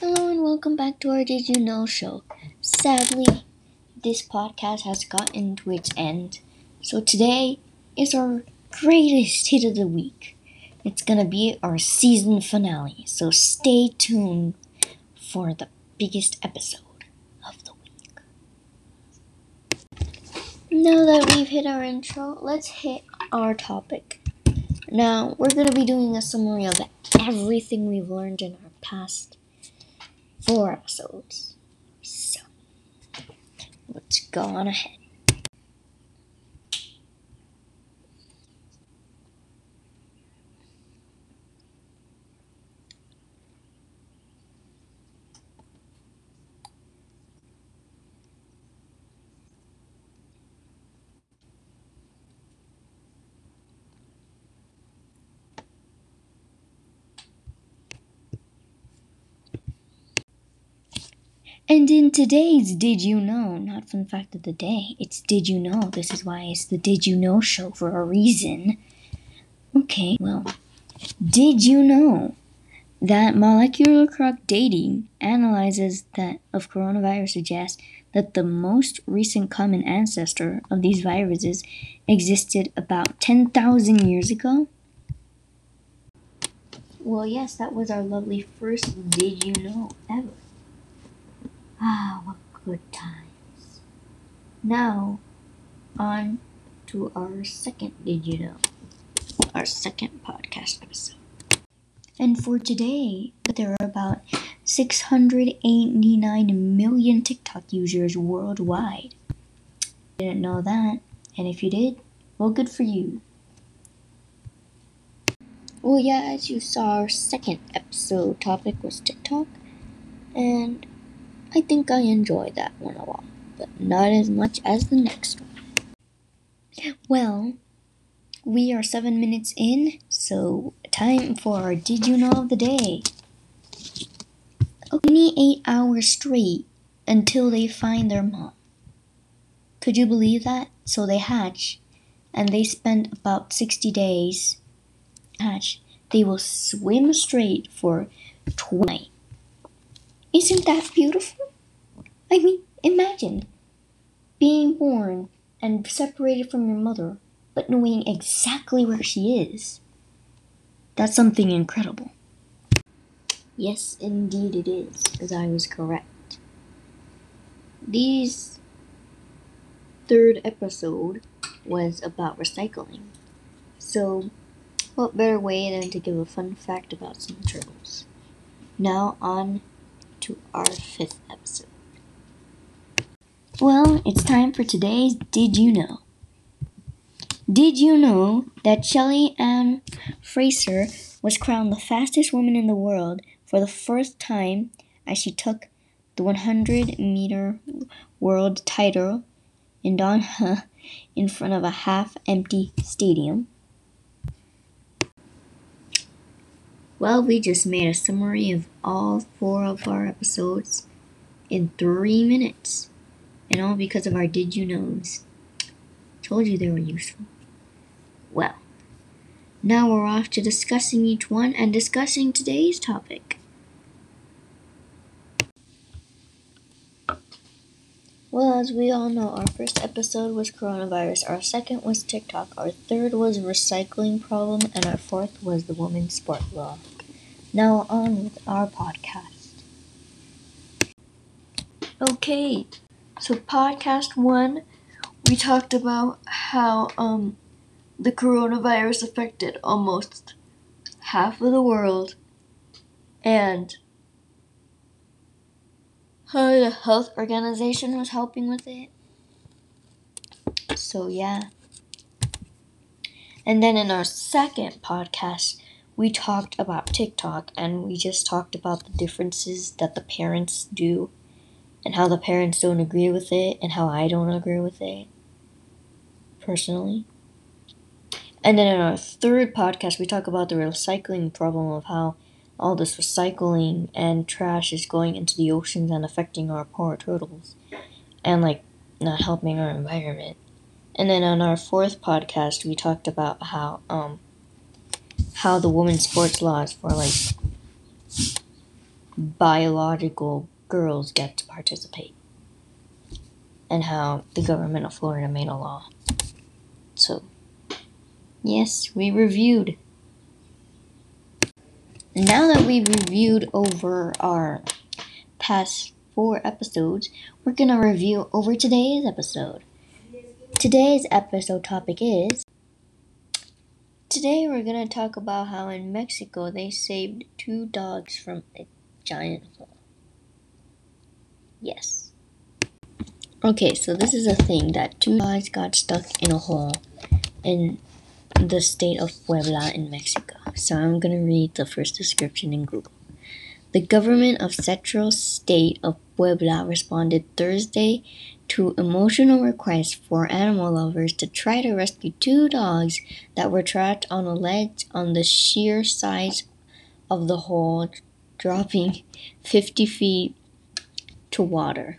Hello and welcome back to our Did You Know show. Sadly, this podcast has gotten to its end. So today is our greatest hit of the week. It's gonna be our season finale. So stay tuned for the biggest episode of the week. Now that we've hit our intro, let's hit our topic. Now, we're gonna be doing a summary of everything we've learned in our past four episodes. So, let's go on ahead. And in today's Did You Know, not fun fact of the day, it's Did You Know. This is why it's the Did You Know show for a reason. Okay, well, did you know that molecular clock dating analyzes that of coronavirus suggests that the most recent common ancestor of these viruses existed about 10,000 years ago? Well, yes, that was our lovely first Did You Know ever. Good times. Now, on to our second Did You Know? Our second podcast episode. And for today, there are about 689 million TikTok users worldwide. Didn't know that, and if you did, well, good for you. Well, yeah, as you saw, our second episode topic was TikTok, and I think I enjoyed that one a lot, but not as much as the next one. Well, we are seven minutes in, so time for Did You Know of the Day. 28 hours straight until they find their mom. Could you believe that? So they hatch, and they spend about 60 days hatch. They will swim straight for 20 isn't that beautiful? I mean, imagine being born and separated from your mother, but knowing exactly where she is. That's something incredible. Yes, indeed it is, as I was correct. These third episode was about recycling. So, what better way than to give a fun fact about some turtles? Now on to our fifth episode. Well, it's time for today's Did You Know? Did you know that Shelly Ann Fraser was crowned the fastest woman in the world for the first time as she took the 100 meter world title in Doha in front of a half empty stadium? Well, we just made a summary of all four of our episodes in three minutes. And all because of our Did You Knows. Told you they were useful. Well, now we're off to discussing each one and discussing today's topic. Well, as we all know, our first episode was coronavirus, our second was TikTok, our third was recycling problem, and our fourth was the women's sport law. Now on with our podcast. Okay, so podcast one, we talked about how um the coronavirus affected almost half of the world and how the health organization was helping with it. So yeah. And then in our second podcast, we talked about TikTok and we just talked about the differences that the parents do and how the parents don't agree with it and how I don't agree with it personally. And then in our third podcast, we talk about the recycling problem of how all this recycling and trash is going into the oceans and affecting our poor turtles and like not helping our environment. And then on our fourth podcast, we talked about how um how the women's sports laws for like biological girls get to participate. And how the government of Florida made a law. So, yes, we reviewed. Now that we've reviewed over our past four episodes, we're gonna review over today's episode. Today's episode topic is Today we're gonna talk about how in Mexico they saved two dogs from a giant hole. Yes. Okay, so this is a thing that two dogs got stuck in a hole in the state of Puebla in Mexico. So I'm gonna read the first description in Google. The government of Central State of Puebla responded Thursday to emotional requests for animal lovers to try to rescue two dogs that were trapped on a ledge on the sheer sides of the hole, dropping 50 feet to water.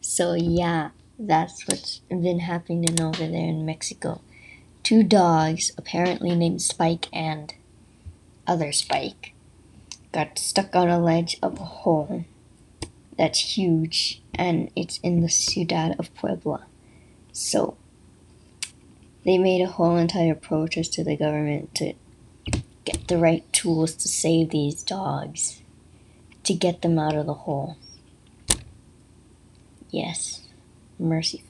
So, yeah, that's what's been happening over there in Mexico. Two dogs, apparently named Spike and other Spike, got stuck on a ledge of a hole that's huge and it's in the Ciudad of Puebla. So they made a whole entire protest to the government to get the right tools to save these dogs, to get them out of the hole. Yes, merciful.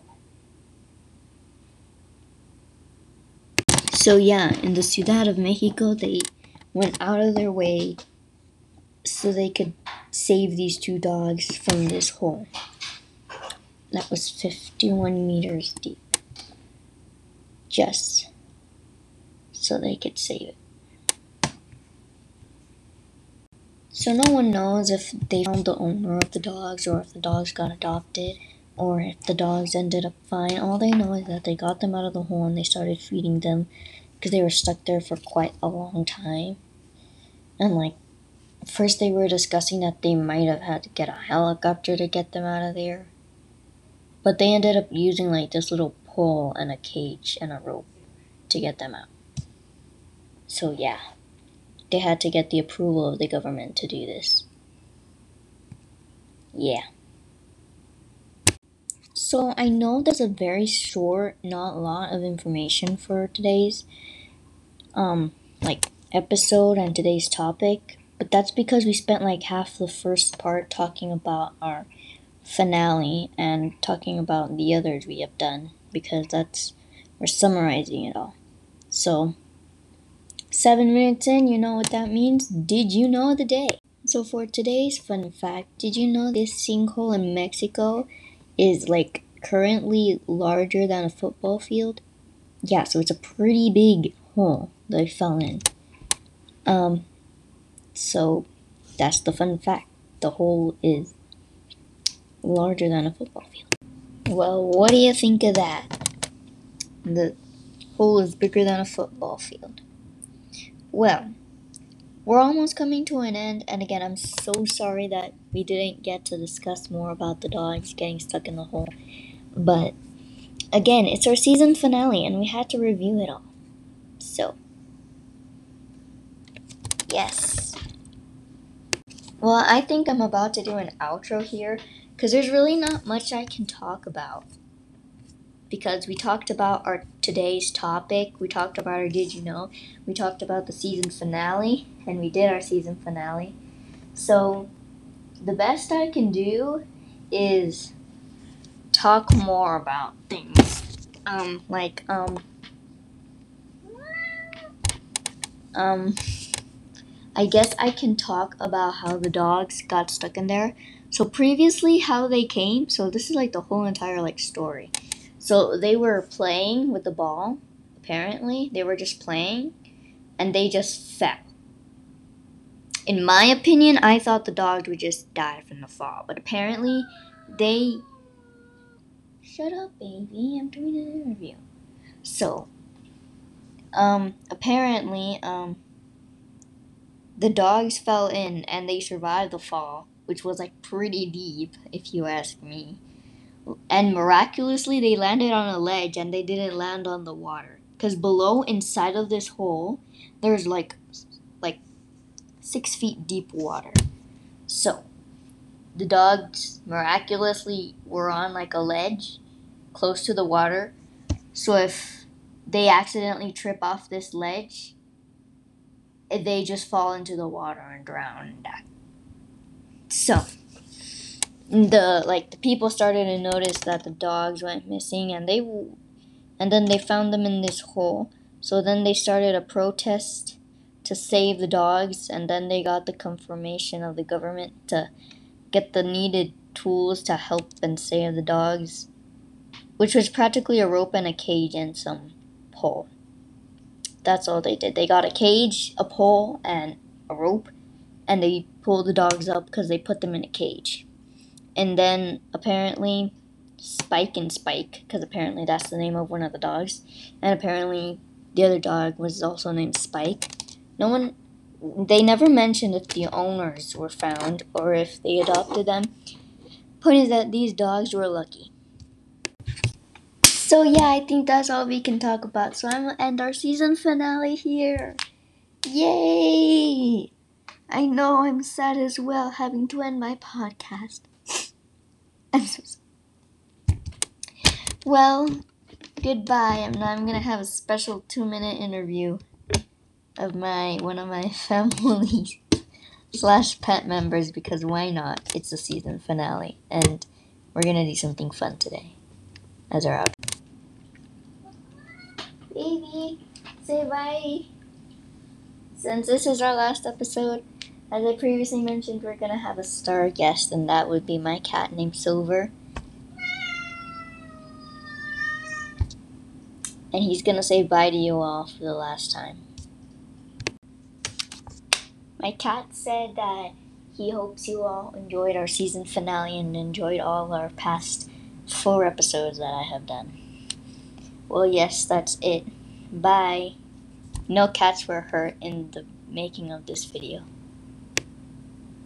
So, yeah, in the Ciudad of Mexico, they went out of their way so they could save these two dogs from this hole that was 51 meters deep. Just so they could save it. So no one knows if they found the owner of the dogs or if the dogs got adopted or if the dogs ended up fine. All they know is that they got them out of the hole and they started feeding them because they were stuck there for quite a long time. And like first they were discussing that they might have had to get a helicopter to get them out of there. But they ended up using like this little pole and a cage and a rope to get them out. So yeah, they had to get the approval of the government to do this. Yeah. So I know there's a very short, not a lot of information for today's um like episode and today's topic, but that's because we spent like half the first part talking about our finale and talking about the others we have done because that's we're summarizing it all. So, seven minutes in, you know what that means? Did you know the day? So, for today's fun fact, did you know this sinkhole in Mexico is like currently larger than a football field? Yeah, so it's a pretty big hole that I fell in. Um, so that's the fun fact. The hole is larger than a football field. Well, what do you think of that? The hole is bigger than a football field. Well, we're almost coming to an end, and again, I'm so sorry that we didn't get to discuss more about the dogs getting stuck in the hole. But again, it's our season finale, and we had to review it all. So, yes. Well, I think I'm about to do an outro here because there's really not much I can talk about. Because we talked about our today's topic, we talked about our Did You Know, we talked about the season finale, and we did our season finale. So, the best I can do is talk more about things. Um, like, um, um, I guess I can talk about how the dogs got stuck in there. So previously how they came, so this is like the whole entire like story. So they were playing with the ball, apparently. They were just playing and they just fell. In my opinion, I thought the dogs would just die from the fall, but apparently they Shut up, baby. I'm doing an interview. So, um apparently um the dogs fell in and they survived the fall, which was like pretty deep, if you ask me. And miraculously, they landed on a ledge and they didn't land on the water. Because below, inside of this hole, there's like, like six feet deep water. So, the dogs miraculously were on like a ledge close to the water. So, if they accidentally trip off this ledge, eh, they just fall into the water and drown. So, the like the people started to notice that the dogs went missing and they and then they found them in this hole. So then they started a protest to save the dogs and then they got the confirmation of the government to get the needed tools to help and save the dogs, which was practically a rope and a cage and some pole. That's all they did. They got a cage, a pole, and a rope, and they pulled the dogs up because they put them in a cage. And then apparently, Spike and Spike, because apparently that's the name of one of the dogs, and apparently the other dog was also named Spike. No one, they never mentioned if the owners were found or if they adopted them. Point is that these dogs were lucky. So yeah, I think that's all we can talk about. So I'm gonna end our season finale here. Yay! I know I'm sad as well having to end my podcast. I'm so sorry. Well, goodbye. And I'm gonna have a special two minute interview of my one of my family slash pet members because why not? It's the season finale and we're gonna do something fun today as our outro. Baby, say bye. Since this is our last episode, as I previously mentioned, we're gonna have a star guest, and that would be my cat named Silver. And he's gonna say bye to you all for the last time. My cat said that he hopes you all enjoyed our season finale and enjoyed all our past four episodes that I have done. Well, yes, that's it. Bye. No cats were hurt in the making of this video.